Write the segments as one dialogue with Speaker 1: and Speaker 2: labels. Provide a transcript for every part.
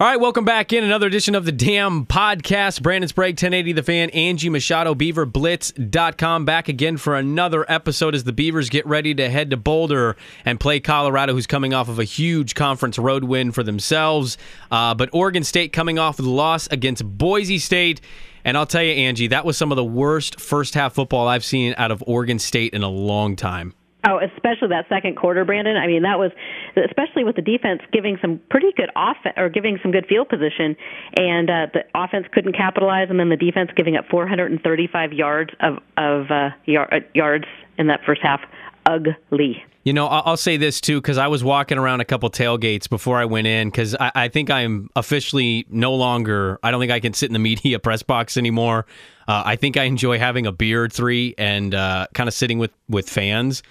Speaker 1: All right, welcome back in another edition of the Dam Podcast. Brandon Sprague, 1080 The Fan, Angie Machado, BeaverBlitz.com. Back again for another episode as the Beavers get ready to head to Boulder and play Colorado, who's coming off of a huge conference road win for themselves. Uh, but Oregon State coming off of the loss against Boise State. And I'll tell you, Angie, that was some of the worst first half football I've seen out of Oregon State in a long time.
Speaker 2: Oh, especially that second quarter, Brandon. I mean, that was especially with the defense giving some pretty good offense or giving some good field position, and uh, the offense couldn't capitalize, and then the defense giving up 435 yards of of uh, uh, yards in that first half. Ugly.
Speaker 1: You know, I'll say this too because I was walking around a couple tailgates before I went in because I, I, think I'm officially no longer. I don't think I can sit in the media press box anymore. Uh, I think I enjoy having a beer three and uh, kind of sitting with with fans.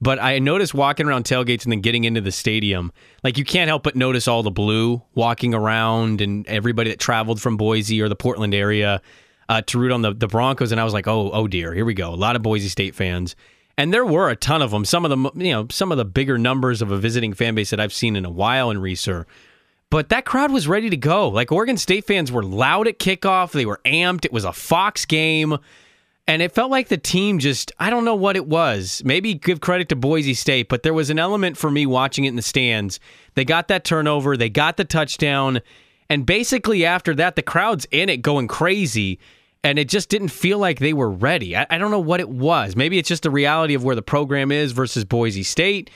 Speaker 1: But I noticed walking around tailgates and then getting into the stadium, like you can't help but notice all the blue walking around and everybody that traveled from Boise or the Portland area uh, to root on the, the Broncos. And I was like, oh, oh dear, here we go. A lot of Boise State fans. And there were a ton of them. Some of the, you know, some of the bigger numbers of a visiting fan base that I've seen in a while in Reser. But that crowd was ready to go. Like Oregon State fans were loud at kickoff. They were amped. It was a Fox game. And it felt like the team just, I don't know what it was. Maybe give credit to Boise State, but there was an element for me watching it in the stands. They got that turnover, they got the touchdown. And basically, after that, the crowd's in it going crazy. And it just didn't feel like they were ready. I, I don't know what it was. Maybe it's just the reality of where the program is versus Boise State.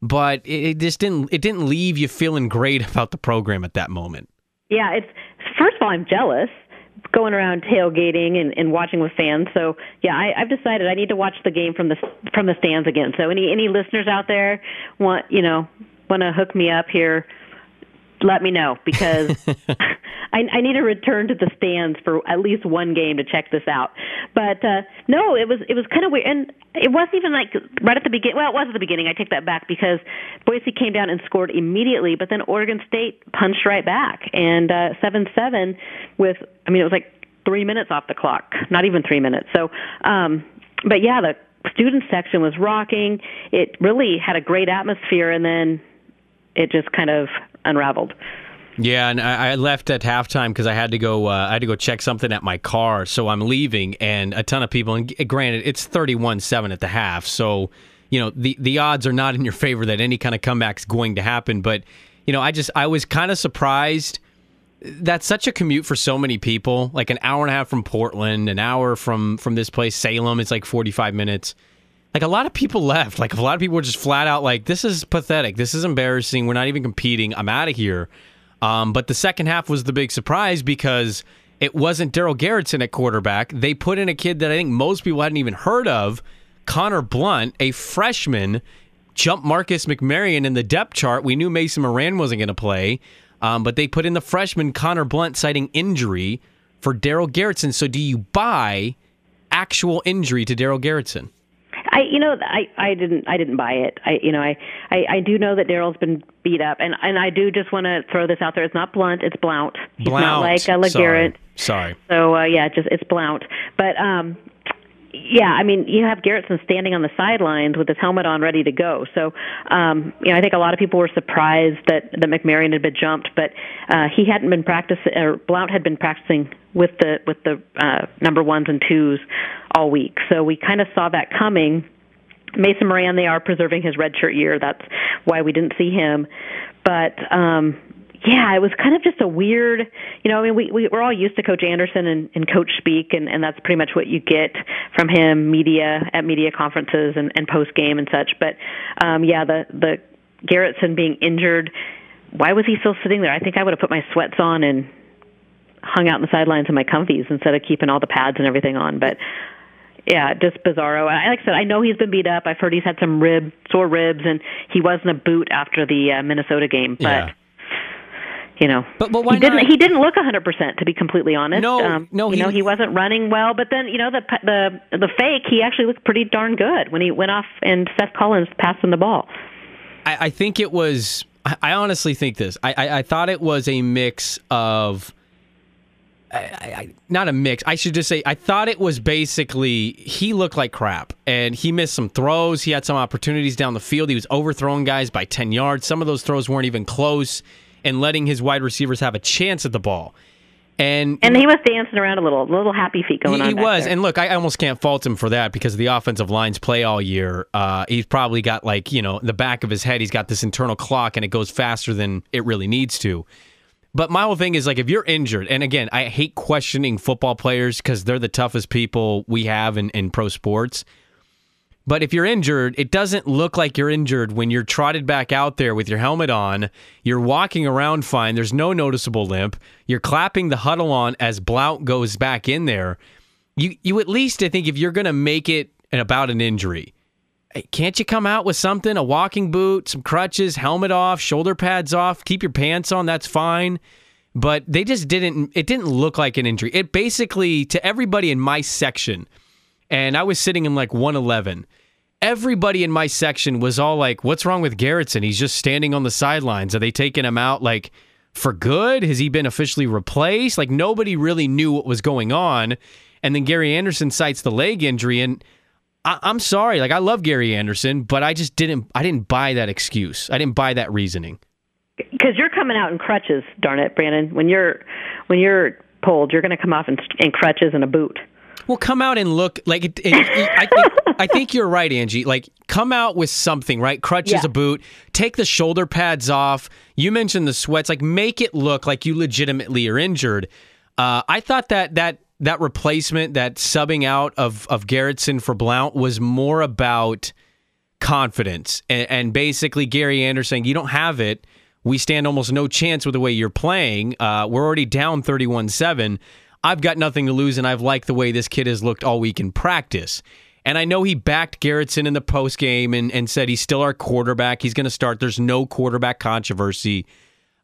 Speaker 1: But it, it just didn't. It didn't leave you feeling great about the program at that moment.
Speaker 2: Yeah, it's first of all, I'm jealous going around tailgating and, and watching with fans. So yeah, I, I've decided I need to watch the game from the from the stands again. So any any listeners out there want you know want to hook me up here, let me know because I, I need to return to the stands for at least one game to check this out. But uh, no, it was it was kind of weird, and it wasn't even like right at the beginning. Well, it was at the beginning. I take that back because Boise came down and scored immediately, but then Oregon State punched right back and uh, seven seven with. I mean, it was like three minutes off the clock, not even three minutes. So, um, but yeah, the student section was rocking. It really had a great atmosphere, and then it just kind of unraveled.
Speaker 1: Yeah, and I, left at halftime because I had to go. Uh, I had to go check something at my car, so I'm leaving, and a ton of people. And granted, it's 31-7 at the half, so you know the the odds are not in your favor that any kind of comeback is going to happen. But you know, I just I was kind of surprised. That's such a commute for so many people. Like an hour and a half from Portland, an hour from from this place, Salem. It's like 45 minutes like a lot of people left. Like a lot of people were just flat out like, "This is pathetic. This is embarrassing. We're not even competing. I'm out of here." Um, but the second half was the big surprise because it wasn't Darell Garretson at quarterback. They put in a kid that I think most people hadn't even heard of, Conor Blunt, a freshman, jumped Marcus McMaryion in the depth chart. We knew Mason Moran wasn't going to play, um, but they put in the freshman Conor Blunt citing injury for Darell Garretson. So do you buy actual injury to Darell Garretson?
Speaker 2: I you know I I didn't I didn't buy it. I you know I I, I do know that Darell's been beat up, and and I do just want to throw this out there. It's not Blunt, it's Blount.
Speaker 1: He's Blount. not
Speaker 2: like LeGarrette.
Speaker 1: Sorry. Sorry.
Speaker 2: So uh, yeah, just it's Blount. But um, yeah, I mean, you have Garretson standing on the sidelines with his helmet on, ready to go. So, um, you know, I think a lot of people were surprised that that McMaryion had been jumped, but uh, he hadn't been practicing, or Blount had been practicing with the with the uh, number ones and twos all week. So we kind of saw that coming. Mason Moran, they are preserving his redshirt year. That's why we didn't see him. But um, yeah, it was kind of just a weird, you know, I mean, we, we we're all used to Coach Andersen and, and Coach Speak, and, and that's pretty much what you get from him, media at media conferences and, and post game and such. But um, yeah, the the Garretson being injured, why was he still sitting there? I think I would have put my sweats on and hung out in the sidelines in my comfies instead of keeping all the pads and everything on. But yeah, just bizarro. I, like I said, I know he's been beat up. I've heard he's had some rib sore ribs, and he was in a boot after the uh, Minnesota game. But
Speaker 1: yeah
Speaker 2: you know,
Speaker 1: but, but why
Speaker 2: he didn't
Speaker 1: not?
Speaker 2: he didn't look 100% to be completely honest.
Speaker 1: No, um, no,
Speaker 2: you
Speaker 1: he,
Speaker 2: know he wasn't running well. But then you know the the the fake he actually looked pretty darn good when he went off and Seth Collins passed him the ball.
Speaker 1: I, I think it was. I honestly think this. I, I, I thought it was a mix of. I, I, not a mix. I should just say I thought it was basically he looked like crap and he missed some throws. He had some opportunities down the field. He was overthrowing guys by ten yards. Some of those throws weren't even close and letting his wide receivers have a chance at the ball. And
Speaker 2: and he was dancing around a little, little happy feet going
Speaker 1: he,
Speaker 2: on.
Speaker 1: He was,
Speaker 2: there.
Speaker 1: and look, I almost can't fault him for that because the offensive lines play all year. Uh, he's probably got like you know in the back of his head, he's got this internal clock, and it goes faster than it really needs to. But my whole thing is like if you're injured, and again, I hate questioning football players because they're the toughest people we have in, in pro sports. But if you're injured, it doesn't look like you're injured when you're trotted back out there with your helmet on. You're walking around fine. There's no noticeable limp. You're clapping the huddle on as Blount goes back in there. You you at least I think if you're to make it about an injury, eh, can't you come out with something? A walking boot, some crutches, helmet off, shoulder pads off, keep your pants on. That's fine. But they just didn't. It didn't look like an injury. It basically to everybody in my section, and I was sitting in like 111 everybody in my section was all like, "What's wrong with Garretson? He's just standing on the sidelines. Are they taking him out like for good? Has he been officially replaced?" Like nobody really knew what was going on. And then Gary Andersen cites the leg injury, and I- I'm sorry, like I love Gary Andersen, but I just didn't. I didn't buy that excuse. I didn't buy that reasoning.
Speaker 2: Because you're coming out in crutches, darn it, Brandon. When you're when you're pulled, you're going to come off in, in crutches and a boot.
Speaker 1: Well, come out and look like it, it, it, I, think, I think you're right, Angie. Like, come out with something, right? Crutches,
Speaker 2: Yeah.
Speaker 1: a boot. Take the shoulder pads off. You mentioned the sweats. Like, make it look like you legitimately are injured. Uh, I thought that that that replacement, that subbing out of of Garretson for Blount, was more about confidence and, and basically Gary Andersen. You don't have it. We stand almost no chance with the way you're playing. Uh, we're already down 31 7. I've got nothing to lose, and I've liked the way this kid has looked all week in practice. And I know he backed Garretson in the post game and, and said he's still our quarterback. He's going to start. There's no quarterback controversy.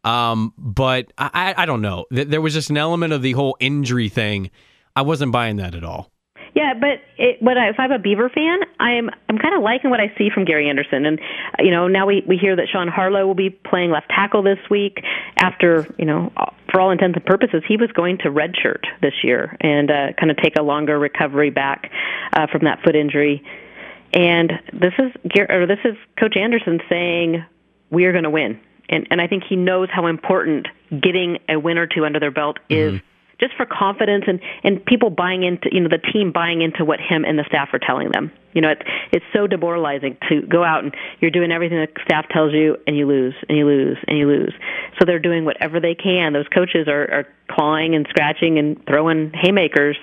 Speaker 1: Um, but I, I don't know. There was just an element of the whole injury thing. I wasn't buying that at all.
Speaker 2: Yeah, but it, what I, if I'm a Beaver fan, I'm I'm kind of liking what I see from Gary Andersen, and you know now we we hear that Sean Harlow will be playing left tackle this week. After you know, for all intents and purposes, he was going to redshirt this year and uh, kind of take a longer recovery back uh, from that foot injury. And this is or this is Coach Andersen saying we are going to win, and and I think he knows how important getting a win or two under their belt is just for confidence and and people buying into you know the team buying into what him and the staff are telling them. You know, it's it's so demoralizing to go out and you're doing everything the staff tells you and you lose and you lose and you lose. So they're doing whatever they can. Those coaches are are clawing and scratching and throwing haymakers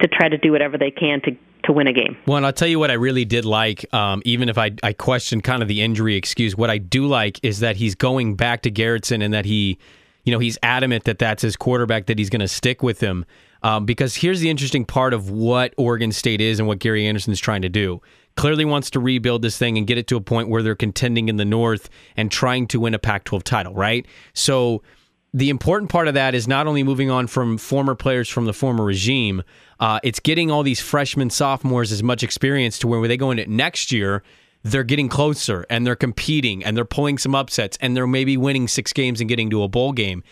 Speaker 2: to try to do whatever they can to to win a game.
Speaker 1: Well, and I'll tell you what I really did like, um, even if I, I question kind of the injury excuse, what I do like is that he's going back to Garretson and that he, you know, he's adamant that that's his quarterback, that he's going to stick with him. Um, because here's the interesting part of what Oregon State is and what Gary Andersen is trying to do. Clearly wants to rebuild this thing and get it to a point where they're contending in the North and trying to win a Pac 12 title, right? So the important part of that is not only moving on from former players from the former regime, uh, it's getting all these freshmen, sophomores as much experience to where they go into next year, they're getting closer and they're competing and they're pulling some upsets and they're maybe winning six games and getting to a bowl game.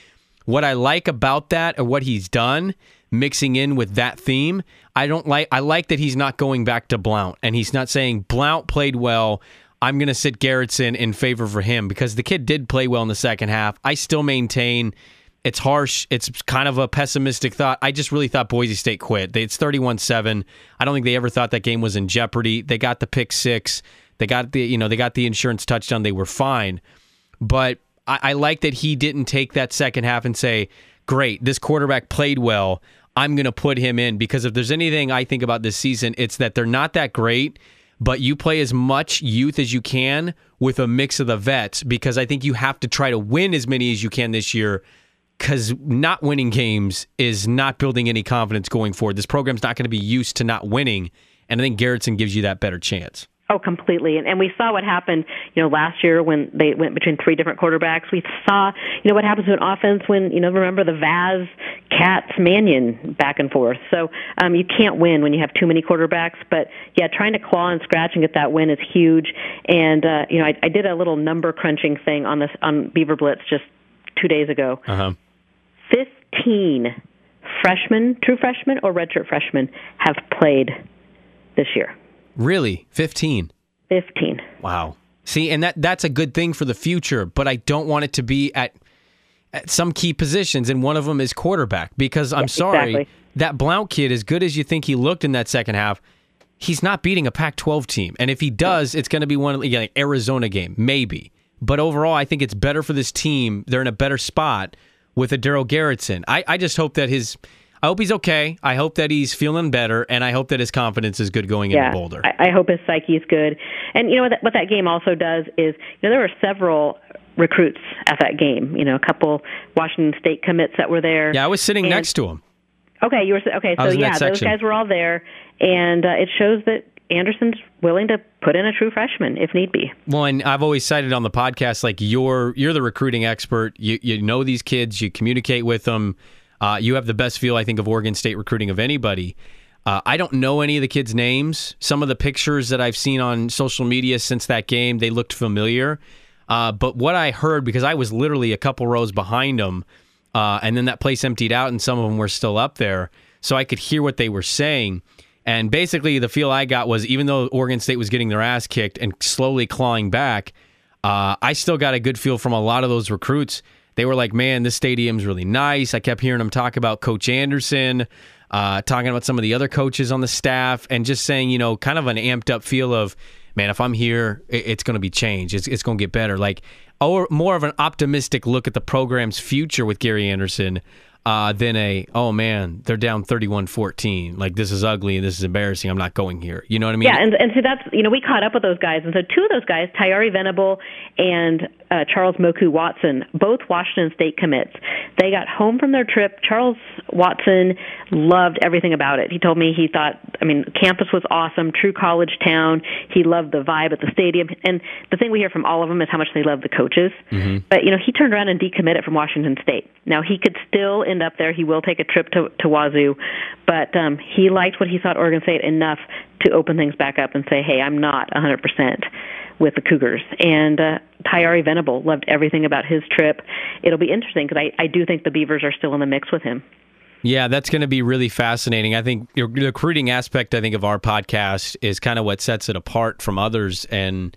Speaker 1: What I like about that or what he's done, mixing in with that theme, I don't like. I like that he's not going back to Blount and he's not saying Blount played well. I'm going to sit Garretson in favor for him because the kid did play well in the second half. I still maintain it's harsh. It's kind of a pessimistic thought. I just really thought Boise State quit. It's 31 7. I don't think they ever thought that game was in jeopardy. They got the pick six. They got the you know they got the insurance touchdown. They were fine, but I, I like that he didn't take that second half and say, "Great, this quarterback played well. I'm going to put him in." Because if there's anything I think about this season, it's that they're not that great, but you play as much youth as you can with a mix of the vets. Because I think you have to try to win as many as you can this year. Because not winning games is not building any confidence going forward. This program's not going to be used to not winning, and I think Garretson gives you that better chance.
Speaker 2: Oh, completely. And, and we saw what happened, you know, last year when they went between three different quarterbacks. We saw, you know, what happens to an offense when, you know, remember the Vaz, Katz, Mannion back and forth. So um, you can't win when you have too many quarterbacks. But yeah, trying to claw and scratch and get that win is huge. And uh, you know, I, I did a little number crunching thing on this on Beaver Blitz just two days ago.
Speaker 1: Uh huh.
Speaker 2: Fifteen freshmen, true freshmen or redshirt freshmen, have played this year.
Speaker 1: Really, fifteen.
Speaker 2: Fifteen.
Speaker 1: Wow. See, and that that's a good thing for the future, but I don't want it to be at at some key positions, and one of them is quarterback. Because I'm
Speaker 2: Yeah,
Speaker 1: sorry,
Speaker 2: exactly.
Speaker 1: that Blount kid, as good as you think he looked in that second half, he's not beating a Pac-12 team. And if he does, it's going to be one of yeah, like Arizona game, maybe. But overall, I think it's better for this team. They're in a better spot with a Darell Garretson. I, I just hope that his. I hope he's okay. I hope that he's feeling better, and I hope that his confidence is good going
Speaker 2: yeah,
Speaker 1: into Boulder.
Speaker 2: I, I hope his psyche is good. And you know what that, what that game also does is, you know, there were several recruits at that game. You know, a couple Washington State commits that were there.
Speaker 1: yeah, I was sitting
Speaker 2: And-
Speaker 1: next to him.
Speaker 2: Okay, you were okay. So
Speaker 1: was in that
Speaker 2: yeah, those guys were all there, and uh, it shows that Andersen's willing to put in a true freshman if need be.
Speaker 1: Well, and I've always cited on the podcast like you're you're the recruiting expert. You you know these kids. You communicate with them. Uh, you have the best feel, I think, of Oregon State recruiting of anybody. Uh, I don't know any of the kids' names. Some of the pictures that I've seen on social media since that game, they looked familiar. Uh, but what I heard, because I was literally a couple rows behind them, uh, and then that place emptied out, and some of them were still up there, so I could hear what they were saying. And basically, the feel I got was even though Oregon State was getting their ass kicked and slowly clawing back, uh, I still got a good feel from a lot of those recruits. They were like, man, this stadium's really nice. I kept hearing them talk about Coach Andersen, uh, talking about some of the other coaches on the staff, and just saying, you know, kind of an amped up feel of, man, if I'm here, it's going to be changed. It's, it's going to get better. Like, or more of an optimistic look at the program's future with Gary Andersen uh, than a, oh man, they're down 31 14. Like, this is ugly and this is embarrassing. I'm not going here. You know what I mean?
Speaker 2: Yeah, and and so that's you know we caught up with those guys, and so two of those guys, Tyari Venable and uh, Charles Moku Watson, both Washington State commits. They got home from their trip. Charles Watson loved everything about it. He told me he thought, I mean, campus was awesome, true college town. He loved the vibe at the stadium, and the thing we hear from all of them is how much they love the coaches. But you know, he turned around and decommitted from Washington State. Now he could still end up there. He will take a trip to to Wazoo, but um, he liked what he saw thought Oregon State enough to open things back up and say, "Hey, I'm not 100 percent with the Cougars." And uh, Tyari Venable loved everything about his trip. It'll be interesting because I, I do think the Beavers are still in the mix with him.
Speaker 1: Yeah, that's going to be really fascinating. I think the recruiting aspect, I think, of our podcast is kind of what sets it apart from others, and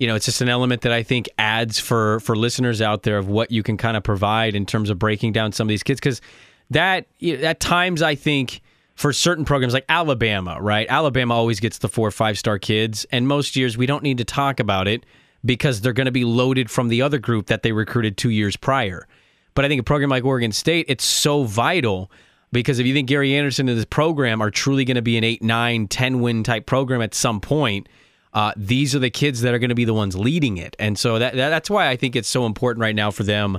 Speaker 1: you know, it's just an element that I think adds for for listeners out there of what you can kind of provide in terms of breaking down some of these kids, because that you know, at times I think for certain programs like Alabama, right? Alabama always gets the four or five star kids, and most years we don't need to talk about it because they're going to be loaded from the other group that they recruited two years prior. But I think a program like Oregon State, it's so vital because if you think Gary Andersen and this program are truly going to be an 8, 9, 10 win type program at some point, uh, these are the kids that are going to be the ones leading it. And so that, that that's why I think it's so important right now for them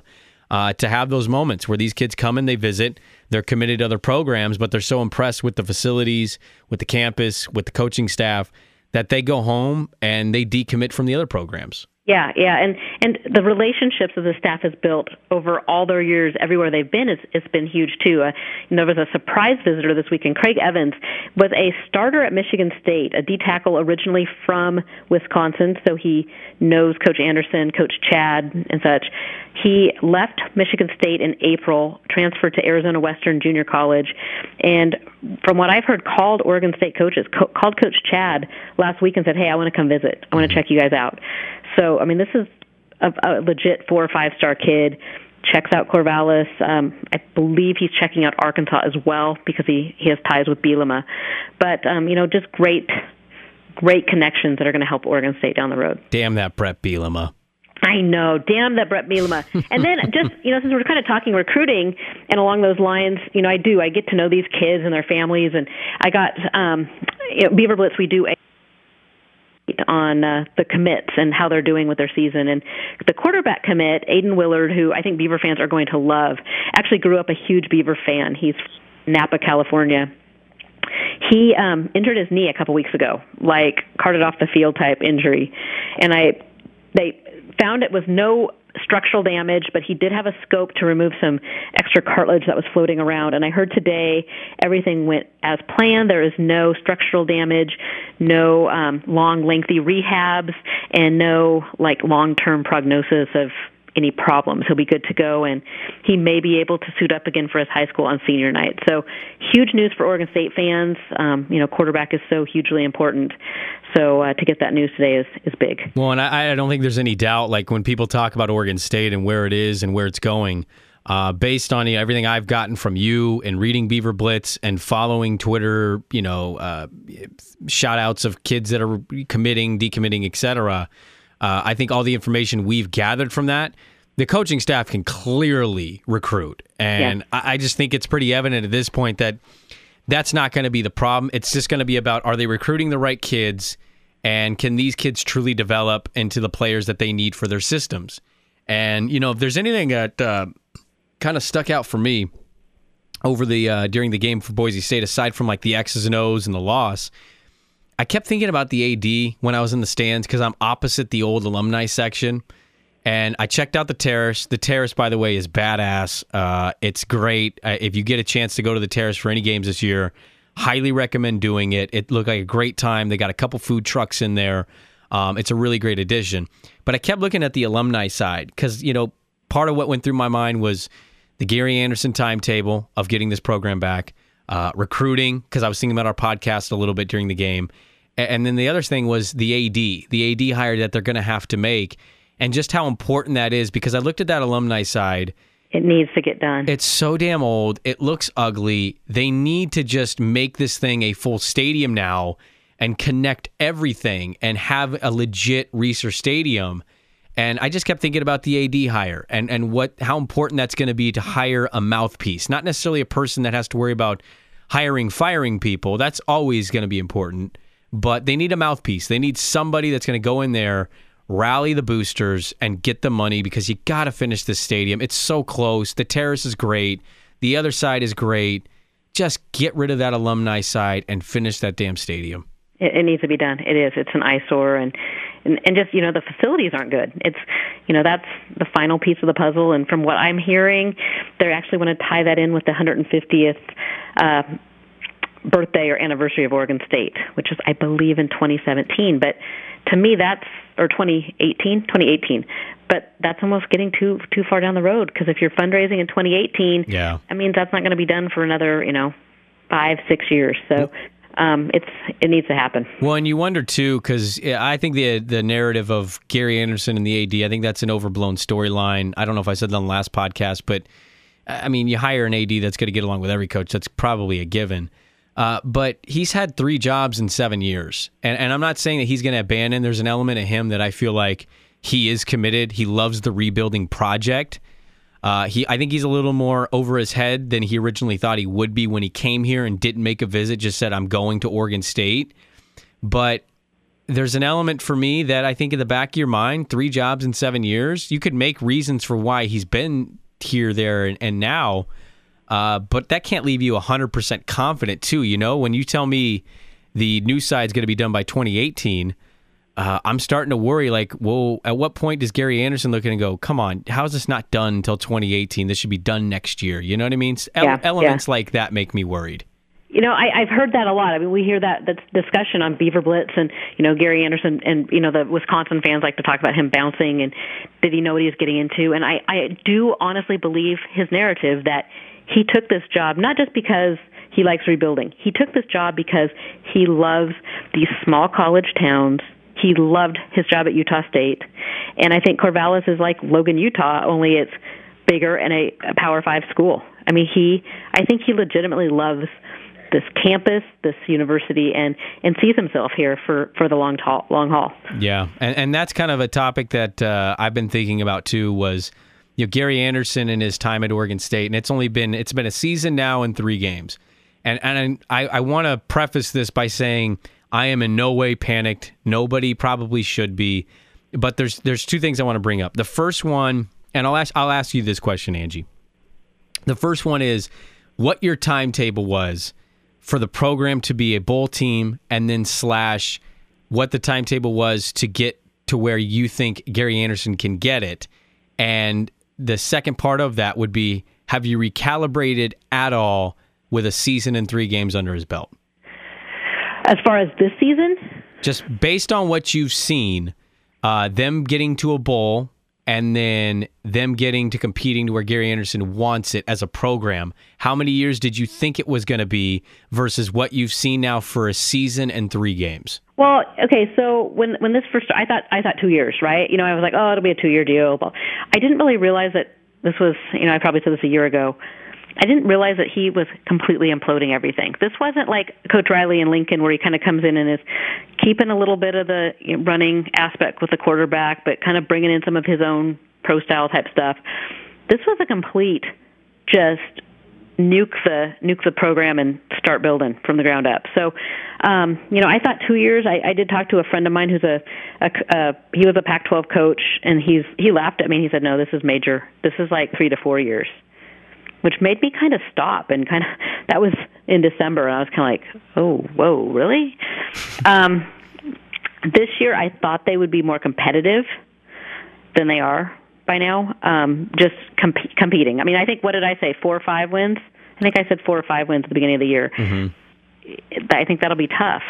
Speaker 1: uh, to have those moments where these kids come and they visit. They're committed to other programs, but they're so impressed with the facilities, with the campus, with the coaching staff that they go home and they decommit from the other programs.
Speaker 2: Yeah, yeah, and and the relationships that the staff has built over all their years, everywhere they've been, is it's been huge too. Uh, you know, there was a surprise visitor this weekend. Craig Evans was a starter at Michigan State, a D tackle originally from Wisconsin, so he knows Coach Andersen, Coach Chad, and such. He left Michigan State in April, transferred to Arizona Western Junior College, and from what I've heard, called Oregon State coaches, co- called Coach Chad last week and said, "Hey, I want to come visit. I want to check you guys out." So, I mean, this is a, a legit four or five star kid. Checks out Corvallis. Um, I believe he's checking out Arkansas as well because he he has ties with Bielema. But um, you know, just great, great connections that are going to help Oregon State down the road.
Speaker 1: Damn that Bret Bielema.
Speaker 2: I know. Damn that Bret Bielema. And then just, you know, since we're kind of talking recruiting and along those lines, you know, I do. I get to know these kids and their families. And I got, um, you know, Beaver Blitz, we do a on uh, the commits and how they're doing with their season. And the quarterback commit, Aiden Willard, who I think Beaver fans are going to love, actually grew up a huge Beaver fan. He's Napa, California. He um, injured his knee a couple weeks ago, like carted off the field type injury, and I they found it was no structural damage, but he did have a scope to remove some extra cartilage that was floating around. And I heard today everything went as planned. There is no structural damage, no um, long, lengthy rehabs, and no like long-term prognosis of any problems. He'll be good to go, and he may be able to suit up again for his high school on senior night. So, huge news for Oregon State fans. Um, you know, quarterback is so hugely important. So, uh, to get that news today is is big.
Speaker 1: Well, and I, I don't think there's any doubt. Like when people talk about Oregon State and where it is and where it's going, uh, based on you know, everything I've gotten from you and reading Beaver Blitz and following Twitter, you know, uh, shout outs of kids that are committing, decommitting, etc. Uh, I think all the information we've gathered from that, the coaching staff can clearly recruit. And yeah. I, I just think it's pretty evident at this point that that's not going to be the problem. It's just going to be about are they recruiting the right kids and can these kids truly develop into the players that they need for their systems? And, you know, if there's anything that uh, kind of stuck out for me over the uh, during the game for Boise State, aside from like the X's and O's and the loss, I kept thinking about the AD when I was in the stands because I'm opposite the old alumni section. And I checked out the terrace. The terrace, by the way, is badass. Uh, it's great. Uh, if you get a chance to go to the terrace for any games this year, highly recommend doing it. It looked like a great time. They got a couple food trucks in there. Um, it's a really great addition. But I kept looking at the alumni side because, you know, part of what went through my mind was the Gary Andersen timetable of getting this program back, uh, recruiting, because I was thinking about our podcast a little bit during the game. And then the other thing was the AD, the AD hire that they're going to have to make, and just how important that is. Because I looked at that alumni side.
Speaker 2: It needs to get done.
Speaker 1: It's so damn old. It looks ugly. They need to just make this thing a full stadium now and connect everything and have a legit Reser Stadium and I just kept thinking about the AD hire and, and what how important that's going to be to hire a mouthpiece, not necessarily a person that has to worry about hiring, firing people. That's always going to be important, but they need a mouthpiece. They need somebody that's going to go in there, rally the boosters, and get the money because you got to finish this stadium. It's so close. The terrace is great. The other side is great. Just get rid of that alumni side and finish that damn stadium.
Speaker 2: It, it needs to be done. It is. It's an eyesore, and and, and just you know the facilities aren't good. It's you know that's the final piece of the puzzle. And from what I'm hearing, they're actually want to tie that in with the 150th. Uh, birthday or anniversary of Oregon State, which is I believe in 2017. But to me, that's or 2018, 2018. But that's almost getting too too far down the road because if you're fundraising in 2018,
Speaker 1: yeah,
Speaker 2: that means that's not going to be done for another you know five six years. So um, it's it needs to happen.
Speaker 1: Well, and you wonder too, because I think the the narrative of Gary Andersen and the AD, I think that's an overblown storyline. I don't know if I said that on the last podcast, but I mean, you hire an AD that's going to get along with every coach. That's probably a given. Uh, but he's had three jobs in seven years, and and I'm not saying that he's going to abandon. There's an element of him that I feel like he is committed. He loves the rebuilding project. Uh, he, I think he's a little more over his head than he originally thought he would be when he came here and didn't make a visit. Just said, "I'm going to Oregon State," but there's an element for me that I think in the back of your mind, three jobs in seven years, you could make reasons for why he's been here, there, and, and now. Uh, but that can't leave you 100% confident, too. You know, when you tell me the new side's going to be done by 2018, uh, I'm starting to worry. Like, well, at what point does Gary Andersen look at and go, "Come on, how is this not done until 2018? This should be done next year." You know what I mean? Yeah, elements yeah. like that make me worried.
Speaker 2: You know, I, I've heard that a lot. I mean, we hear that that discussion on Beaver Blitz, and you know, Gary Andersen, and you know, the Wisconsin fans like to talk about him bouncing, and did he know what he was getting into? And I, I do honestly believe his narrative that he took this job not just because he likes rebuilding. He took this job because he loves these small college towns he loved his job at Utah State, and I think Corvallis is like Logan, Utah, only it's bigger and a, a Power Five school. I mean, he, I think he legitimately loves this campus, this university, and and sees himself here for for the long haul. Long haul.
Speaker 1: Yeah, and and that's kind of a topic that uh, I've been thinking about too. Was you know Gary Andersen and his time at Oregon State, and it's only been it's been a season now and three games, and and I I want to preface this by saying I am in no way panicked. Nobody probably should be. But there's there's two things I want to bring up. The first one, and I'll ask I'll ask you this question, Angie. The first one is what your timetable was for the program to be a bowl team, and then slash what the timetable was to get to where you think Gary Andersen can get it. And the second part of that would be have you recalibrated at all with a season and three games under his belt?
Speaker 2: As far as this season,
Speaker 1: just based on what you've seen, uh, them getting to a bowl and then them getting to competing to where Gary Andersen wants it as a program. How many years did you think it was going to be versus what you've seen now for a season and three games?
Speaker 2: Well, okay, so when when this first I thought I thought 2 years, right? You know, I was like, "Oh, it'll be a 2-year deal." But I didn't really realize that this was, you know, I probably said this a year ago. I didn't realize that he was completely imploding everything. This wasn't like Coach Riley and Lincoln, where he kind of comes in and is keeping a little bit of the running aspect with the quarterback, but kind of bringing in some of his own pro style type stuff. This was a complete just nuke the nuke the program and start building from the ground up. So, um, you know, I thought two years. I, I did talk to a friend of mine who's a, a, a he was a Pac-12 coach, and he's he laughed at me. He said, "No, this is major. This is like three to four years." Which made me kind of stop and kind of that was in December and I was kind of like, "Oh, whoa, really?" Um this year I thought they would be more competitive than they are by now. Um just comp- competing. I mean, I think what did I say? 4 or 5 wins? I think I said 4 or 5 wins at the beginning of the year. Mm-hmm. I think that'll be tough.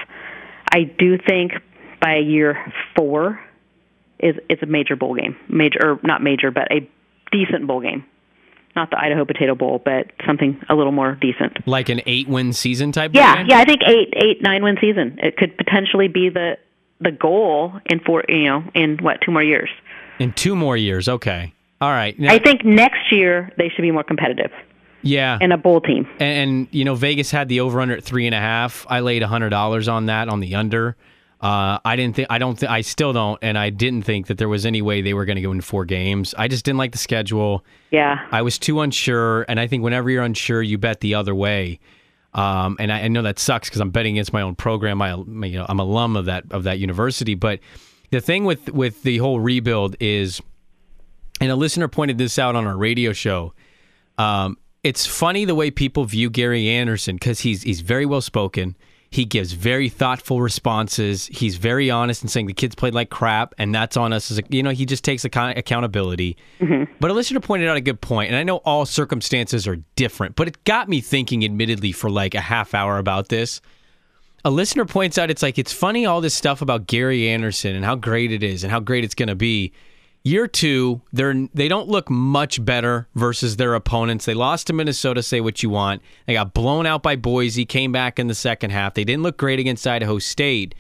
Speaker 2: I do think by year 4 is it's a major bowl game. Major or not major, but a decent bowl game not the Idaho Potato Bowl, but something a little more decent.
Speaker 1: Like an eight-win season type.
Speaker 2: Yeah,
Speaker 1: game?
Speaker 2: yeah. I think eight, eight, nine-win season. It could potentially be the the goal in four, you know, in what two more years.
Speaker 1: In two more years, okay. All right.
Speaker 2: Now, I think next year they should be more competitive.
Speaker 1: Yeah,
Speaker 2: and a bowl team.
Speaker 1: And, and you know, Vegas had the over/under at three and a half. I laid a hundred dollars on that on the under. Uh, I didn't think I don't think I still don't, and I didn't think that there was any way they were going to go in four games. I just didn't like the schedule.
Speaker 2: Yeah,
Speaker 1: I was too unsure, and I think whenever you're unsure, you bet the other way. Um, and I, I, know that sucks because I'm betting against my own program. I, you know, I'm alum of that of that university. But the thing with with the whole rebuild is, and a listener pointed this out on our radio show. Um, it's funny the way people view Gary Andersen because he's he's very well spoken. He gives very thoughtful responses. He's very honest in saying the kids played like crap, and that's on us. As a, you know, he just takes accountability. Mm-hmm. But a listener pointed out a good point, and I know all circumstances are different, but it got me thinking, admittedly, for like a half hour about this. A listener points out it's like it's funny all this stuff about Gary Andersen and how great it is and how great it's going to be. Year two, they're they don't look much better versus their opponents. They lost to Minnesota. Say what you want. They got blown out by Boise. Came back in the second half. They didn't look great against Idaho State.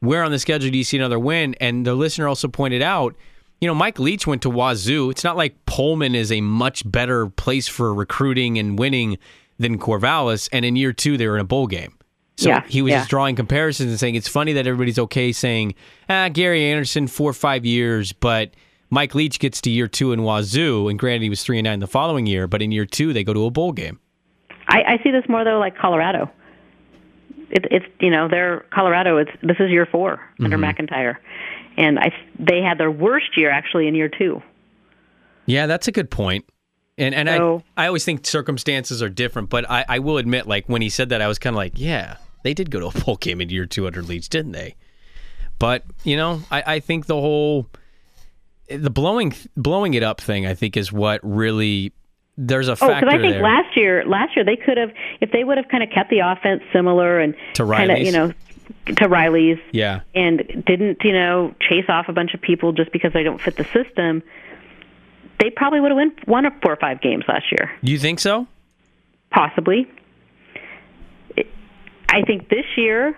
Speaker 1: Where on the schedule do you see another win? And the listener also pointed out, you know, Mike Leach went to Wazoo. It's not like Pullman is a much better place for recruiting and winning than Corvallis. And in year two, they were in a bowl game. So
Speaker 2: yeah,
Speaker 1: he was
Speaker 2: yeah.
Speaker 1: just drawing comparisons and saying it's funny that everybody's okay saying, ah, Gary Andersen, four or five years, but Mike Leach gets to year two in Wazoo, and granted he was three and nine the following year, but in year two they go to a bowl game.
Speaker 2: I, I see this more though like Colorado. It, it's you know they're Colorado. It's this is year 4 mm-hmm. under MacIntyre, and I they had their worst year actually in year two.
Speaker 1: Yeah, that's a good point. And and so, I I always think circumstances are different, but I, I will admit like when he said that I was kind of like yeah they did go to a bowl game in year two under Leach, didn't they? But you know I I think the whole the blowing blowing it up thing, I think, is what really there's a
Speaker 2: oh,
Speaker 1: factor.
Speaker 2: Oh, because I think
Speaker 1: there.
Speaker 2: last year, last year they could have, if they would have kind of kept the offense similar and
Speaker 1: kind
Speaker 2: of, you know, to Riley's,
Speaker 1: yeah,
Speaker 2: and didn't, you know, chase off a bunch of people just because they don't fit the system. They probably would have won one or four or five games last year.
Speaker 1: You think so?
Speaker 2: Possibly. I think this year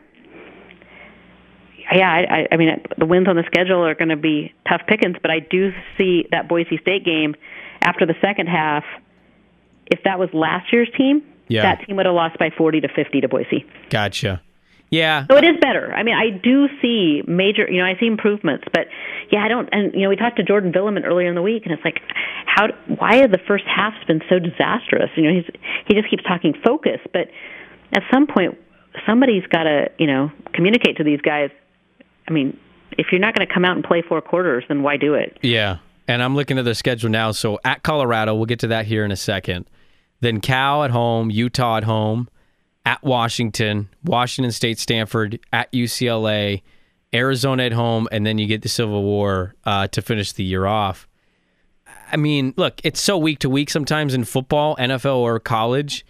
Speaker 2: yeah, I, I mean, the wins on the schedule are going to be tough pickings, but I do see that Boise State game after the second half. If that was last year's team,
Speaker 1: yeah.
Speaker 2: that team would have lost by 40 to 50 to Boise.
Speaker 1: Gotcha. Yeah.
Speaker 2: So it is better. I mean, I do see major, you know, I see improvements, but yeah, I don't. And you know, we talked to Jordan Villamin earlier in the week, and it's like, how? Why have the first half's been so disastrous? You know, he's he just keeps talking focus, but at some point, somebody's got to, you know, communicate to these guys I mean, if you're not going to come out and play four quarters, then why do it?
Speaker 1: Yeah. And I'm looking at the schedule now. So at Colorado, we'll get to that here in a second. Then Cal at home, Utah at home, at Washington, Washington State, Stanford, at UCLA, Arizona at home, and then you get the Civil War uh, to finish the year off. I mean, look, it's so week to week sometimes in football, NFL or college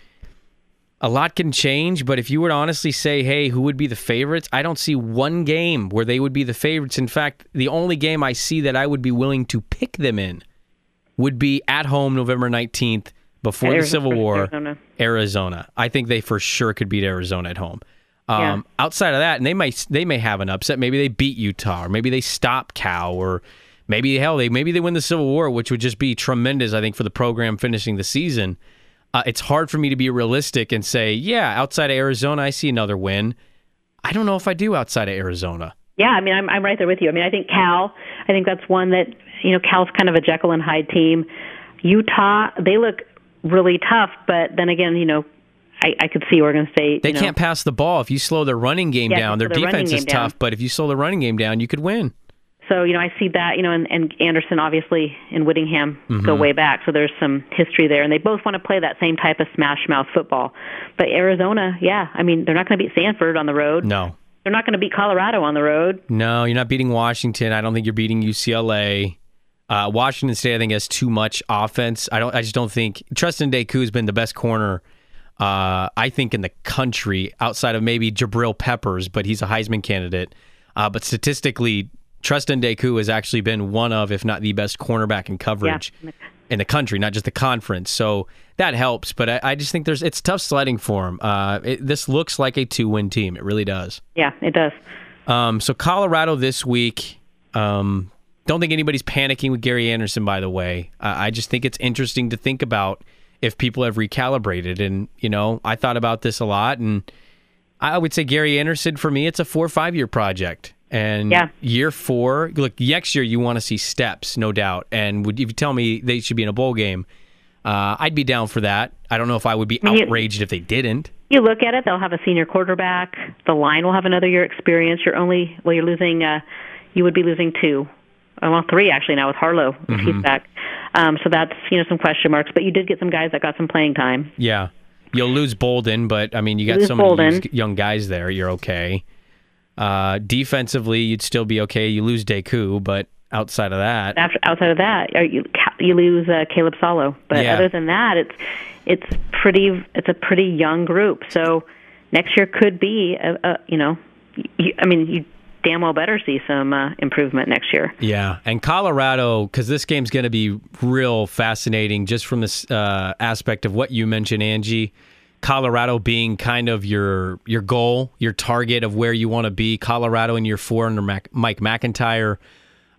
Speaker 1: a lot can change, but if you were to honestly say, hey, who would be the favorites? I don't see one game where they would be the favorites. In fact, the only game I see that I would be willing to pick them in would be at home November 19th before Arizona, the Civil War, Arizona. Arizona. I think they for sure could beat Arizona at home. Um, yeah. Outside of that, and they may they may have an upset. Maybe they beat Utah, or maybe they stop Cal, or maybe hell, they maybe they win the Civil War, which would just be tremendous. I think for the program finishing the season. Uh, it's hard for me to be realistic and say, yeah, outside of Arizona, I see another win. I don't know if I do outside of Arizona.
Speaker 2: Yeah, I mean, I'm I'm right there with you. I mean, I think Cal. I think that's one that you know Cal's kind of a Jekyll and Hyde team. Utah, they look really tough, but then again, you know, I, I could see Oregon State.
Speaker 1: They
Speaker 2: know,
Speaker 1: can't pass the ball. If you slow their running game
Speaker 2: Yeah,
Speaker 1: down, their defense is
Speaker 2: down.
Speaker 1: tough. But if you slow the running game down, you could win.
Speaker 2: So you know, I see that. You know, and, and Andersen obviously and Whittingham
Speaker 1: Mm-hmm.
Speaker 2: go way back. So there's some history there, and they both want to play that same type of smash mouth football. But Arizona, yeah, I mean, they're not going to beat Stanford on the road.
Speaker 1: No,
Speaker 2: They're not going to beat Colorado on the road.
Speaker 1: no, you're not beating Washington. I don't think you're beating UCLA. Uh, Washington State, I think, has too much offense. I don't. I just don't think Treston Decoud has been the best corner. Uh, I think in the country, outside of maybe Jabril Peppers, but he's a Heisman candidate. Uh, but statistically, Treston Decoud has actually been one of, if not the best cornerback in coverage
Speaker 2: Yeah.
Speaker 1: in the country, not just the conference. So that helps. But I, I just think there's it's tough sledding for him. Uh, it, this looks like a two win team. It really does.
Speaker 2: Yeah, it does.
Speaker 1: Um, so Colorado this week. Um, don't think anybody's panicking with Gary Andersen. By the way, uh, I just think it's interesting to think about if people have recalibrated. And you know, I thought about this a lot, and I would say Gary Andersen for me, it's a four or five year project. And
Speaker 2: Yeah.
Speaker 1: year four, look, next year you want to see steps, no doubt. And would if you tell me they should be in a bowl game, uh, I'd be down for that. I don't know if I would be
Speaker 2: mean, you-
Speaker 1: outraged if they didn't.
Speaker 2: You look at it; they'll have a senior quarterback. The line will have another year experience. You're only well, you're losing. Uh, you would be losing two, uh, well, three actually now with Harlow if
Speaker 1: Mm-hmm.
Speaker 2: he's back. Um, so that's you know some question marks. But you did get some guys that got some playing time.
Speaker 1: Yeah. You'll lose Bolden, but I mean, you got
Speaker 2: Lose
Speaker 1: so many
Speaker 2: Bolden.
Speaker 1: young guys there. You're okay. Uh, defensively, you'd still be okay. You lose Decoud, but outside of that,
Speaker 2: After outside of that, you you lose uh, Caleb Saulo. But
Speaker 1: Yeah.
Speaker 2: other than that, it's it's pretty it's a pretty young group. So next year could be a, a you know, you, I mean you damn well better see some uh, improvement next year.
Speaker 1: yeah. And Colorado, because this game's going to be real fascinating just from this uh, aspect of what you mentioned, Angie. Colorado being kind of your your goal, your target of where you want to be. Colorado in year four under Mac- Mike MacIntyre.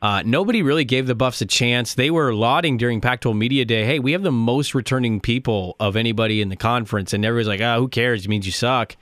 Speaker 1: Uh, nobody really gave the Buffs a chance. They were lauding during Pac-12 Media Day, "Hey, we have the most returning people of anybody in the conference," and everybody's like, "Ah, who cares? It means you suck."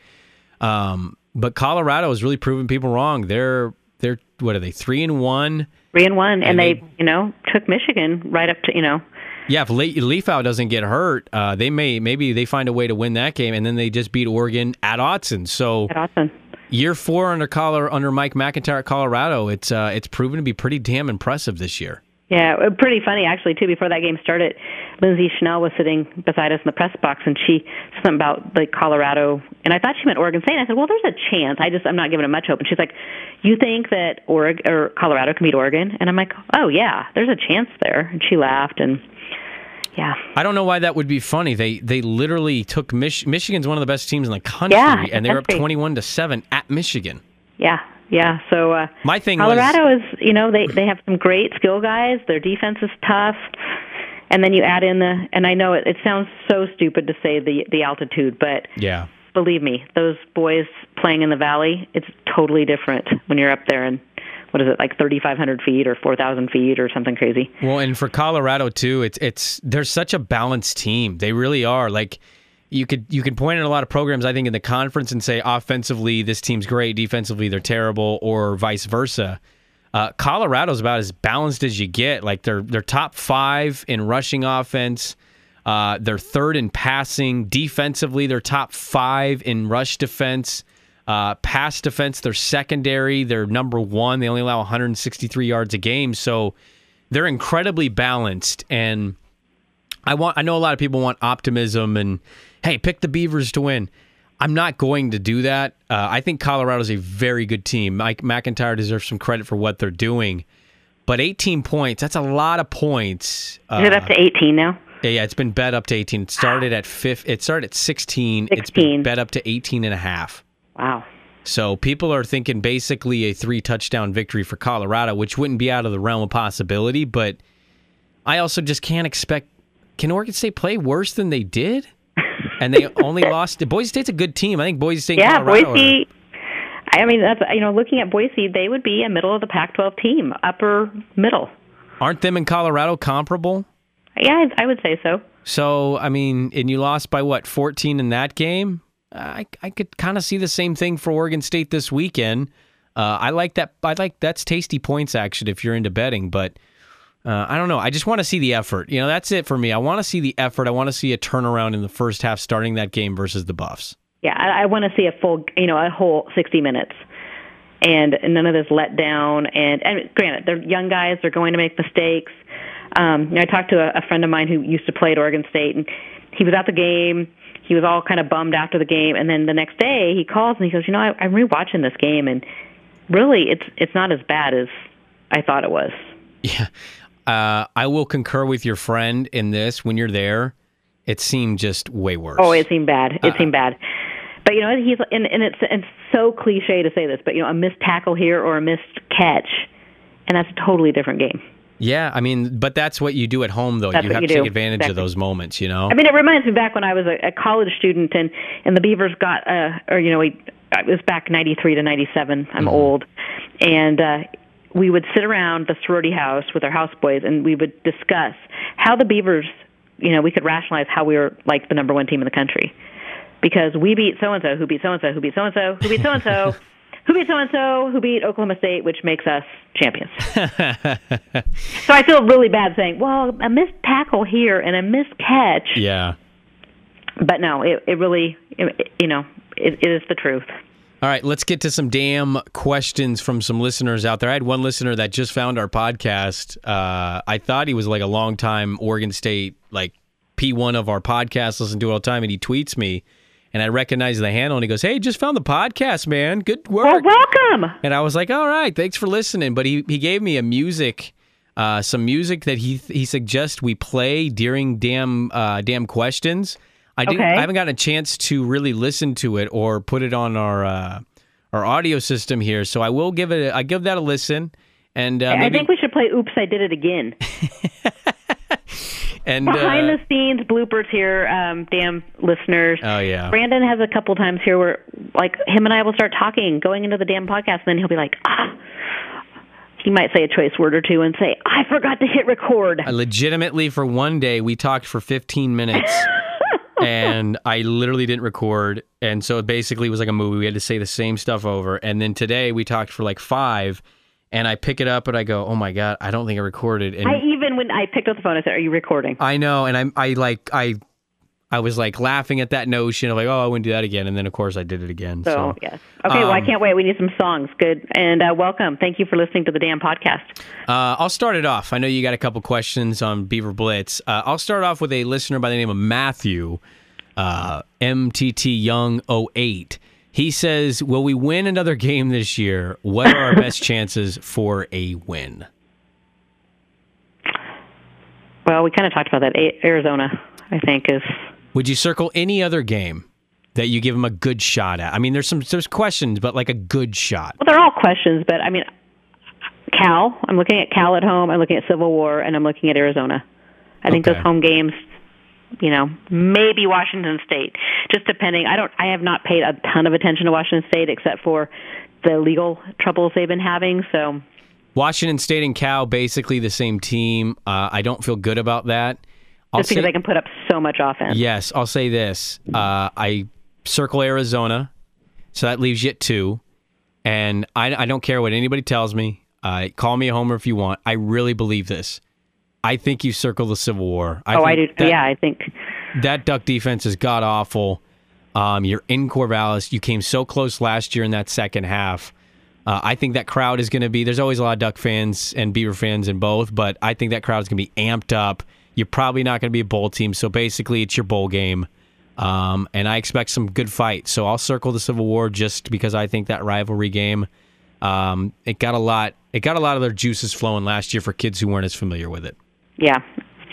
Speaker 1: Um, but Colorado has really proven people wrong. They're they're what are they three and one?
Speaker 2: Three and one, and,
Speaker 1: And
Speaker 2: they,
Speaker 1: they-
Speaker 2: you know took Michigan right up to you know
Speaker 1: Yeah, if Le- Liufau doesn't get hurt, uh, they may maybe they find a way to win that game, and then they just beat Oregon at Autzen. So
Speaker 2: at Autzen.
Speaker 1: year four under Color under Mike MacIntyre at Colorado, it's uh, it's proven to be pretty damn impressive this year.
Speaker 2: Yeah, uh, pretty funny actually too. Before that game started, Lindsay Schnell was sitting beside us in the press box, and she said something about like Colorado, and I thought she meant Oregon State. And I said, well, there's a chance. I just I'm not giving it much hope. And she's like, you think that Oregon or Colorado can beat Oregon? And I'm like, oh yeah, there's a chance there. And she laughed, and yeah,
Speaker 1: I don't know why that would be funny. They they literally took Mich- Michigan's one of the best teams in the country,
Speaker 2: Yeah,
Speaker 1: and they were up twenty one to seven at Michigan.
Speaker 2: yeah, yeah. So uh,
Speaker 1: My thing was-
Speaker 2: Colorado is, you know, they they have some great skill guys. Their defense is tough. And then you add in the, and I know it, it sounds so stupid to say the the altitude, but
Speaker 1: Yeah,
Speaker 2: believe me, those boys playing in the valley, it's totally different when you're up there and what is it like 3,500 feet or 4,000 feet or something crazy.
Speaker 1: Well, and for Colorado too, it's it's they're such a balanced team. They really are. Like you could you could point at a lot of programs I think in the conference and say offensively this team's great, defensively they're terrible, or vice versa. Uh, Colorado's about as balanced as you get. Like they're they're top five in rushing offense. Uh, they're third in passing. Defensively, they're top five in rush defense. Uh, pass defense, they're secondary. They're number one. They only allow 163 yards a game. So they're incredibly balanced. And I want I know a lot of people want optimism and hey, pick the Beavers to win. I'm not going to do that. Uh, I think Colorado's a very good team. Mike MacIntyre deserves some credit for what they're doing. But 18 points, that's a lot of points. Uh,
Speaker 2: Is it up to 18 now?
Speaker 1: yeah, yeah, it's been bet up to 18. It started at fifth. It started at 16. It's
Speaker 2: 16.
Speaker 1: been bet up to 18 and a half.
Speaker 2: Wow.
Speaker 1: So people are thinking basically a three touchdown victory for Colorado, which wouldn't be out of the realm of possibility. But I also just can't expect. Can Oregon State play worse than they did? And they only lost. Boise State's a good team. I think Boise State.
Speaker 2: Yeah,
Speaker 1: Colorado are-
Speaker 2: Boise. I mean, that's you know, looking at Boise, they would be a middle of the Pac-12 team, upper middle.
Speaker 1: Aren't them in Colorado comparable?
Speaker 2: Yeah, I, I would say so.
Speaker 1: So, I mean, and you lost by what, 14 in that game? I, I could kind of see the same thing for Oregon State this weekend. Uh, I like that. I like that's tasty points action if you're into betting, but uh, I don't know. I just want to see the effort. You know, that's it for me. I want to see the effort. I want to see a turnaround in the first half, starting that game versus the Buffs.
Speaker 2: Yeah, I, I want to see a full, you know, a whole 60 minutes, and none of this letdown. And, and granted, they're young guys; they're going to make mistakes. Um, you know, I talked to a, a friend of mine who used to play at Oregon State, and he was at the game. He was all kind of bummed after the game, and then the next day he calls and he goes, "You know, I, I'm rewatching this game, and really, it's it's not as bad as I thought it was."
Speaker 1: Yeah, uh, I will concur with your friend in this. When you're there, it seemed just way worse.
Speaker 2: Oh, it seemed bad. It
Speaker 1: Uh,
Speaker 2: seemed bad. But you know, he's and, and it's it's so cliche to say this, but you know, a missed tackle here or a missed catch, and that's a totally different game.
Speaker 1: Yeah, I mean, but that's what you do at home, though.
Speaker 2: That's
Speaker 1: you have
Speaker 2: you
Speaker 1: to take
Speaker 2: do.
Speaker 1: advantage of those moments, you know.
Speaker 2: I mean, it reminds me back when I was a, a college student, and and the Beavers got, uh, or you know, we it was back '93 to '97. I'm old, and uh, we would sit around the sorority house with our houseboys, and we would discuss how the Beavers, you know, we could rationalize how we were like the number one team in the country, because we beat so and so, who beat so and so, who beat so and so, who beat so and so. Who beat so and so? Who beat Oklahoma State, which makes us champions? so I feel really bad saying, "Well, a missed tackle here and a missed catch."
Speaker 1: yeah.
Speaker 2: but no, it, it really, it, you know, it, it is the truth.
Speaker 1: All right, let's get to some Dam questions from some listeners out there. I had one listener that just found our podcast. Uh, I thought he was like a long time Oregon State, like P1 of our podcast, listen to it all the time, and he tweets me, and I recognize the handle, and he goes, "Hey, just found the podcast, man. Good work.
Speaker 2: Well,
Speaker 1: work."
Speaker 2: welcome.
Speaker 1: And I was like, "All right, thanks for listening." But he he gave me a music, uh, some music that he he suggests we play during Dam uh, Dam questions. I didn't.
Speaker 2: Okay.
Speaker 1: I haven't gotten a chance to really listen to it or put it on our uh, our audio system here. So I will give it. A, I give that a listen. And uh,
Speaker 2: I
Speaker 1: maybe
Speaker 2: think we should play "Oops, I Did It Again."
Speaker 1: and
Speaker 2: Behind
Speaker 1: uh,
Speaker 2: the scenes bloopers here, um, damn listeners.
Speaker 1: oh yeah.
Speaker 2: Brandon has a couple times here where, like, him and I will start talking, going into the Dam podcast, and then he'll be like, ah. He might say a choice word or two and say, "I forgot to hit record."
Speaker 1: Legitimately for one day we talked for 15 minutes and I literally didn't record and so it basically was like a movie we had to say the same stuff over and then today we talked for like 5 and I pick it up and I go oh my god I don't think I recorded and
Speaker 2: I even when I picked up the phone, I said, "Are you recording?"
Speaker 1: I know and I I like I I was like laughing at that notion of like oh I wouldn't do that again and then of course I did it again
Speaker 2: So,
Speaker 1: so,
Speaker 2: yes. Okay, well, I
Speaker 1: um,
Speaker 2: can't wait. We need some songs. Good. And uh, welcome. Thank you for listening to the Dam podcast.
Speaker 1: Uh, I'll start it off. I know you got a couple questions on Beaver Blitz. Uh, I'll start off with a listener by the name of Matthew, uh, MTT Young 08. He says, Will we win another game this year? What are our best chances for a win?
Speaker 2: Well, we kind of talked about that. Arizona, I think, is
Speaker 1: Would you circle any other game that you give them a good shot at? I mean, there's some there's questions, but like a good shot.
Speaker 2: well, they're all questions, but I mean, Cal. I'm looking at Cal at home. I'm looking at Civil War, and I'm looking at Arizona. I think
Speaker 1: Okay.
Speaker 2: those home games, you know, maybe Washington State, just depending. I don't. I have not paid a ton of attention to Washington State except for the legal troubles they've been having. So
Speaker 1: Washington State and Cal basically the same team. Uh, I don't feel good about that. I'll
Speaker 2: just because
Speaker 1: say-
Speaker 2: they can put up so much offense.
Speaker 1: Yes, I'll say this. Uh, I circle Arizona, so that leaves you at two. And I, I don't care what anybody tells me. Uh, call me a homer if you want. I really believe this. I think you circle the Civil War. I
Speaker 2: oh, I do.
Speaker 1: That,
Speaker 2: yeah, I think.
Speaker 1: that Duck defense is god awful. Um, you're in Corvallis. You came so close last year in that second half. Uh, I think that crowd is going to be. There's always a lot of Duck fans and Beaver fans in both, but I think that crowd is going to be amped up. You're probably not going to be a bowl team, so basically it's your bowl game. Um, and I expect some good fight. So I'll circle the Civil War just because I think that rivalry game. Um, it got a lot. It got a lot of their juices flowing last year for kids who weren't as familiar with it.
Speaker 2: Yeah,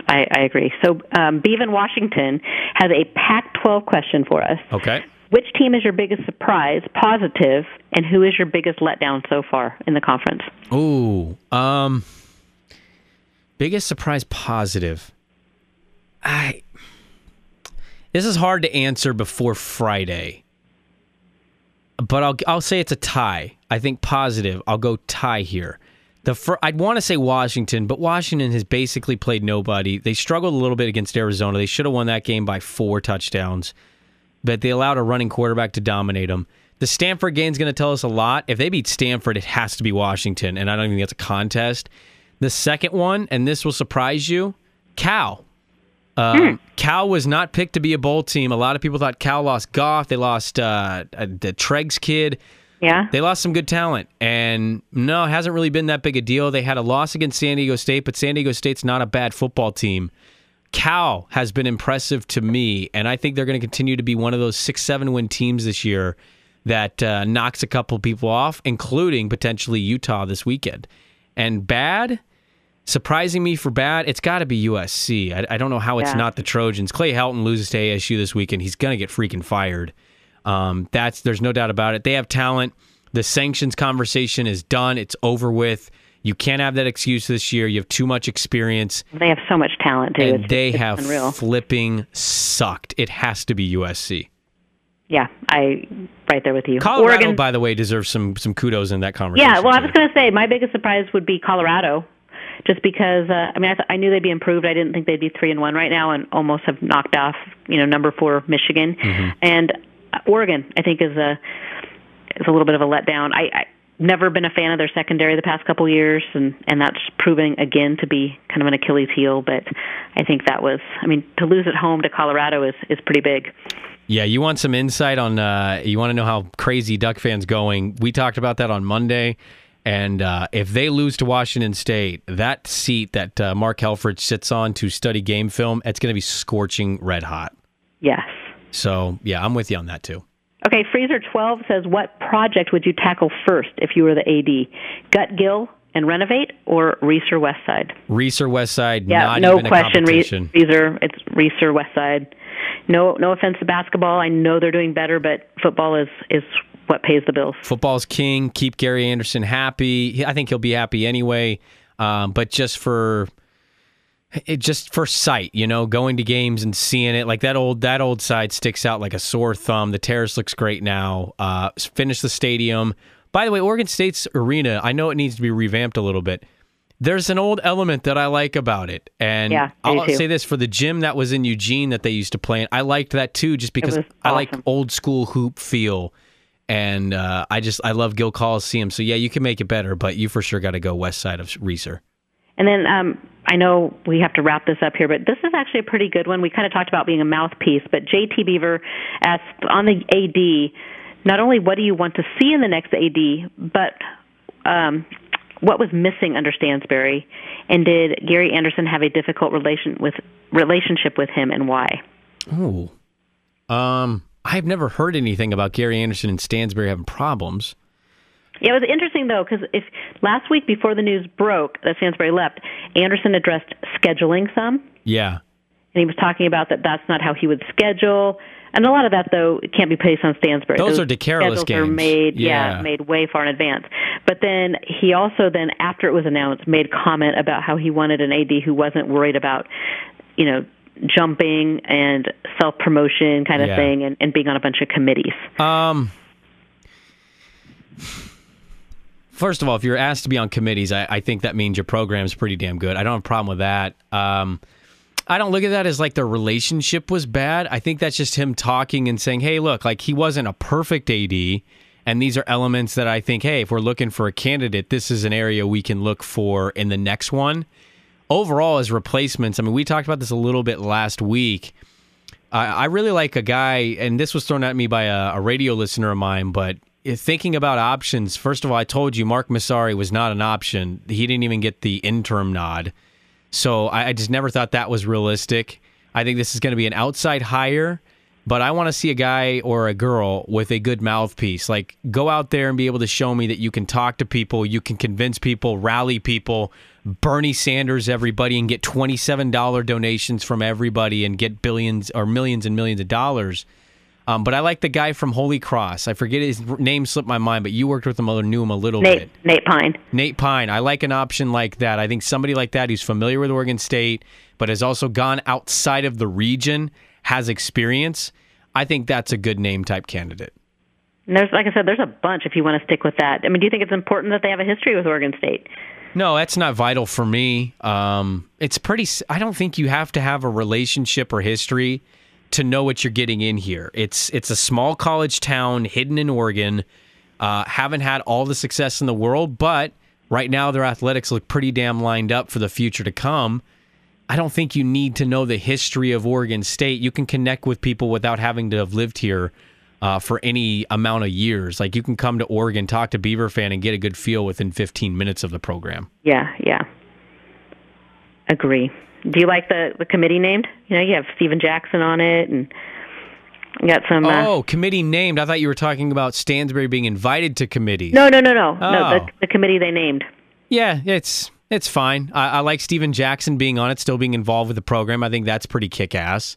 Speaker 2: I, I agree. So, um, Beaven Washington has a Pac-12 question for us.
Speaker 1: Okay.
Speaker 2: Which team is your biggest surprise, positive, and who is your biggest letdown so far in the conference?
Speaker 1: Ooh, um, biggest surprise positive. I. This is hard to answer before Friday, but I'll I'll say it's a tie. I think positive. I'll go tie here. The fir- I'd want to say Washington, but Washington has basically played nobody. They struggled a little bit against Arizona. They should have won that game by four touchdowns, but they allowed a running quarterback to dominate them. The Stanford game is going to tell us a lot. If they beat Stanford, it has to be Washington, and I don't even think it's a contest. The second one, and this will surprise you, Cal. Um, Cal was not picked to be a bowl team. A lot of people thought Cal lost Goff. They lost uh, uh, the Treggs kid.
Speaker 2: Yeah.
Speaker 1: They lost some good talent, and no, it hasn't really been that big a deal. They had a loss against San Diego State, but San Diego State's not a bad football team. Cal has been impressive to me, and I think they're going to continue to be one of those six, seven win teams this year that uh, knocks a couple people off, including potentially Utah this weekend. And bad, surprising me for bad, it's got to be USC. I, I, don't know how it's
Speaker 2: Yeah.
Speaker 1: not the Trojans. Clay Helton loses to ASU this weekend. He's going to get freaking fired. Um, that's there's no doubt about it. They have talent. The sanctions conversation is done. It's over with. You can't have that excuse this year. You have too much experience,
Speaker 2: They have so much talent too.
Speaker 1: and
Speaker 2: It's-
Speaker 1: they
Speaker 2: it's
Speaker 1: have
Speaker 2: unreal.
Speaker 1: flipping sucked. It has to be USC.
Speaker 2: Yeah, I right there with you.
Speaker 1: Colorado,
Speaker 2: Oregon.
Speaker 1: by the way, deserves some some kudos in that conversation.
Speaker 2: Yeah, well, I was going to say my biggest surprise would be Colorado, just because uh, I mean I, th- I knew they'd be improved. I didn't think they'd be three and one right now, and almost have knocked off you know number four Michigan,
Speaker 1: Mm-hmm.
Speaker 2: and Oregon I think is a is a little bit of a letdown. I, I never been a fan of their secondary the past couple years, and and that's proving again to be kind of an Achilles heel. But I think that was I mean to lose at home to Colorado is is pretty big.
Speaker 1: Yeah, you want some insight on? Uh, you want to know how crazy Duck fans going? We talked about that on Monday, and uh, if they lose to Washington State, that seat that uh, Mark Helfrich sits on to study game film, it's going to be scorching red hot.
Speaker 2: Yes.
Speaker 1: So yeah, I'm with you on that too.
Speaker 2: Okay, Freezer 12 says, What project would you tackle first if you were the AD? Gut Gill and renovate or Reser West Side?
Speaker 1: Reese or West Side,
Speaker 2: Yeah, no question. Reser, it's Reser West Side. No, no offense to basketball. I know they're doing better, but football is is what pays the bills.
Speaker 1: Football's king. Keep Gary Andersen happy. I think he'll be happy anyway. Um, but just for it, just for sight, you know, going to games and seeing it like that old that old side sticks out like a sore thumb. The terrace looks great now. Uh, finish the stadium. By the way, Oregon State's arena. I know it needs to be revamped a little bit. There's an old element that I like about it, and
Speaker 2: Yeah,
Speaker 1: I'll
Speaker 2: too.
Speaker 1: say this for the gym that was in Eugene that they used to play in. I liked that too, just because
Speaker 2: was
Speaker 1: I like old school hoop feel and uh, I just I love Gill Coliseum. So yeah, you can make it better, but you for sure got to go west side of Reser.
Speaker 2: And then um, I know we have to wrap this up here, but this is actually a pretty good one. We kind of talked about being a mouthpiece, but JT Beaver asked on the AD, not only what do you want to see in the next AD, but um, what was missing under Stansbury, and did Gary Andersen have a difficult relation with relationship with him, and why?
Speaker 1: Oh, um, I've never heard anything about Gary Andersen and Stansbury having problems.
Speaker 2: Yeah, it was interesting though because if last week before the news broke that Stansbury left, Andersen addressed scheduling some.
Speaker 1: Yeah,
Speaker 2: and he was talking about that that's not how he would schedule. And a lot of that, though, can't be placed on Stansbury.
Speaker 1: Those are DeCarolis
Speaker 2: schedules are
Speaker 1: games.
Speaker 2: made,
Speaker 1: Yeah.
Speaker 2: made way far in advance. But then he also then, after it was announced, made comment about how he wanted an AD who wasn't worried about, you know, jumping and self promotion kind of
Speaker 1: Yeah.
Speaker 2: thing, and, and being on a bunch of committees.
Speaker 1: Um, first of all, if you're asked to be on committees, I, I think that means your program's pretty damn good. I don't have a problem with that. Um, I don't look at that as like the relationship was bad. I think that's just him talking and saying, hey, look, like he wasn't a perfect AD. And these are elements that I think, hey, if we're looking for a candidate, this is an area we can look for in the next one. Overall, as replacements, I mean, we talked about this a little bit last week. I, really like a guy, and this was thrown at me by a, a radio listener of mine, but thinking about options, first of all, I told you Mark Massari was not an option. He didn't even get the interim nod. So I, I just never thought that was realistic. I think this is going to be an outside hire, but I want to see a guy or a girl with a good mouthpiece. Like, go out there and be able to show me that you can talk to people, you can convince people, rally people, Bernie Sanders everybody, and get $27 donations from everybody and get billions or millions and millions of dollars. Um, but I like the guy from Holy Cross. I forget his name slipped my mind, but you worked with him or knew him a little bit.
Speaker 2: Nate, Nate Pine.
Speaker 1: Nate Pine. I like an option like that. I think somebody like that who's familiar with Oregon State, but has also gone outside of the region, has experience. I think that's a good name type candidate.
Speaker 2: And there's, like I said, there's a bunch if you want to stick with that. I mean, do you think it's important that they have a history with Oregon State?
Speaker 1: No, that's not vital for me. Um, it's pretty. I don't think you have to have a relationship or history to know what you're getting in here. It's it's a small college town hidden in Oregon. Uh, haven't had all the success in the world, but right now their athletics look pretty damn lined up for the future to come. I don't think you need to know the history of Oregon State. You can connect with people without having to have lived here uh, for any amount of years. Like you can come to Oregon, talk to Beaver fan, and get a good feel within 15 minutes of the program.
Speaker 2: Yeah, yeah. Agree. Do you like the the committee named? You know, you have Steven Jackson on it, and you got some. Uh,
Speaker 1: Oh, committee named. I thought you were talking about Stansbury being invited to committee.
Speaker 2: no, no, no, no, no.
Speaker 1: Oh.
Speaker 2: The, the committee they named.
Speaker 1: Yeah, it's it's fine. I, I like Steven Jackson being on it, still being involved with the program. I think that's pretty kick ass.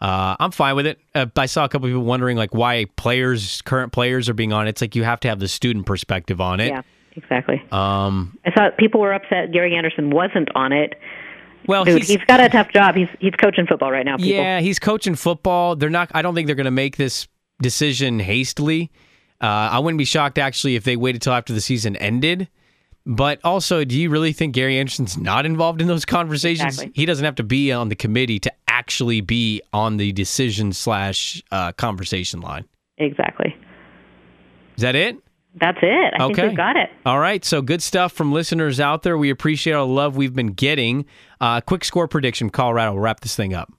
Speaker 1: Uh, I'm fine with it. Uh, I saw a couple of people wondering like why players, current players, are being on it. It's like you have to have the student perspective on it.
Speaker 2: Yeah, exactly.
Speaker 1: Um,
Speaker 2: I thought people were upset Gary Andersen wasn't on it.
Speaker 1: Well,
Speaker 2: Dude,
Speaker 1: he's,
Speaker 2: he's got a tough job. He's he's coaching football right now. People.
Speaker 1: yeah, he's coaching football. They're not. I don't think they're going to make this decision hastily. Uh, I wouldn't be shocked actually if they waited till after the season ended. But also, do you really think Gary Andersen's not involved in those conversations?
Speaker 2: Exactly.
Speaker 1: He doesn't have to be on the committee to actually be on the decision slash uh, conversation line.
Speaker 2: exactly.
Speaker 1: Is that it?
Speaker 2: That's it. I
Speaker 1: Okay.
Speaker 2: think we've got it.
Speaker 1: All right. So good stuff from listeners out there. We appreciate all the love we've been getting. Uh, quick score prediction, Colorado. We'll wrap this thing up.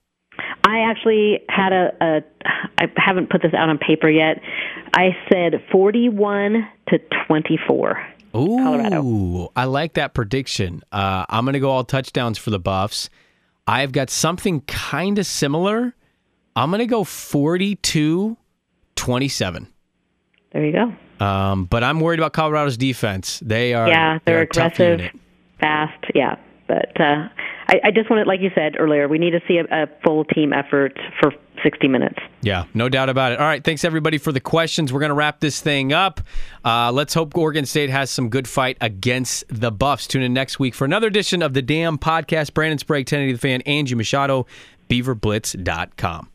Speaker 2: I actually had a, a. I haven't put this out on paper yet. I said forty-one to twenty-four.
Speaker 1: Ooh,
Speaker 2: Colorado.
Speaker 1: I like that prediction. Uh, I'm going to go all touchdowns for the Buffs. I've got something kind of similar. I'm going to go 42 27.
Speaker 2: There you go.
Speaker 1: Um, but I'm worried about Colorado's defense. They are
Speaker 2: Yeah, they're,
Speaker 1: tough
Speaker 2: aggressive,
Speaker 1: unit.
Speaker 2: fast. Yeah, but uh, I, I just wanted, like you said earlier, we need to see a, a full team effort for sixty minutes.
Speaker 1: Yeah, no doubt about it. All right, thanks everybody for the questions. We're going to wrap this thing up. Uh, let's hope Oregon State has some good fight against the Buffs. Tune in next week for another edition of the Dam Podcast. Brandon Sprague, 1080 The Fan, Angie Machado, BeaverBlitz.com.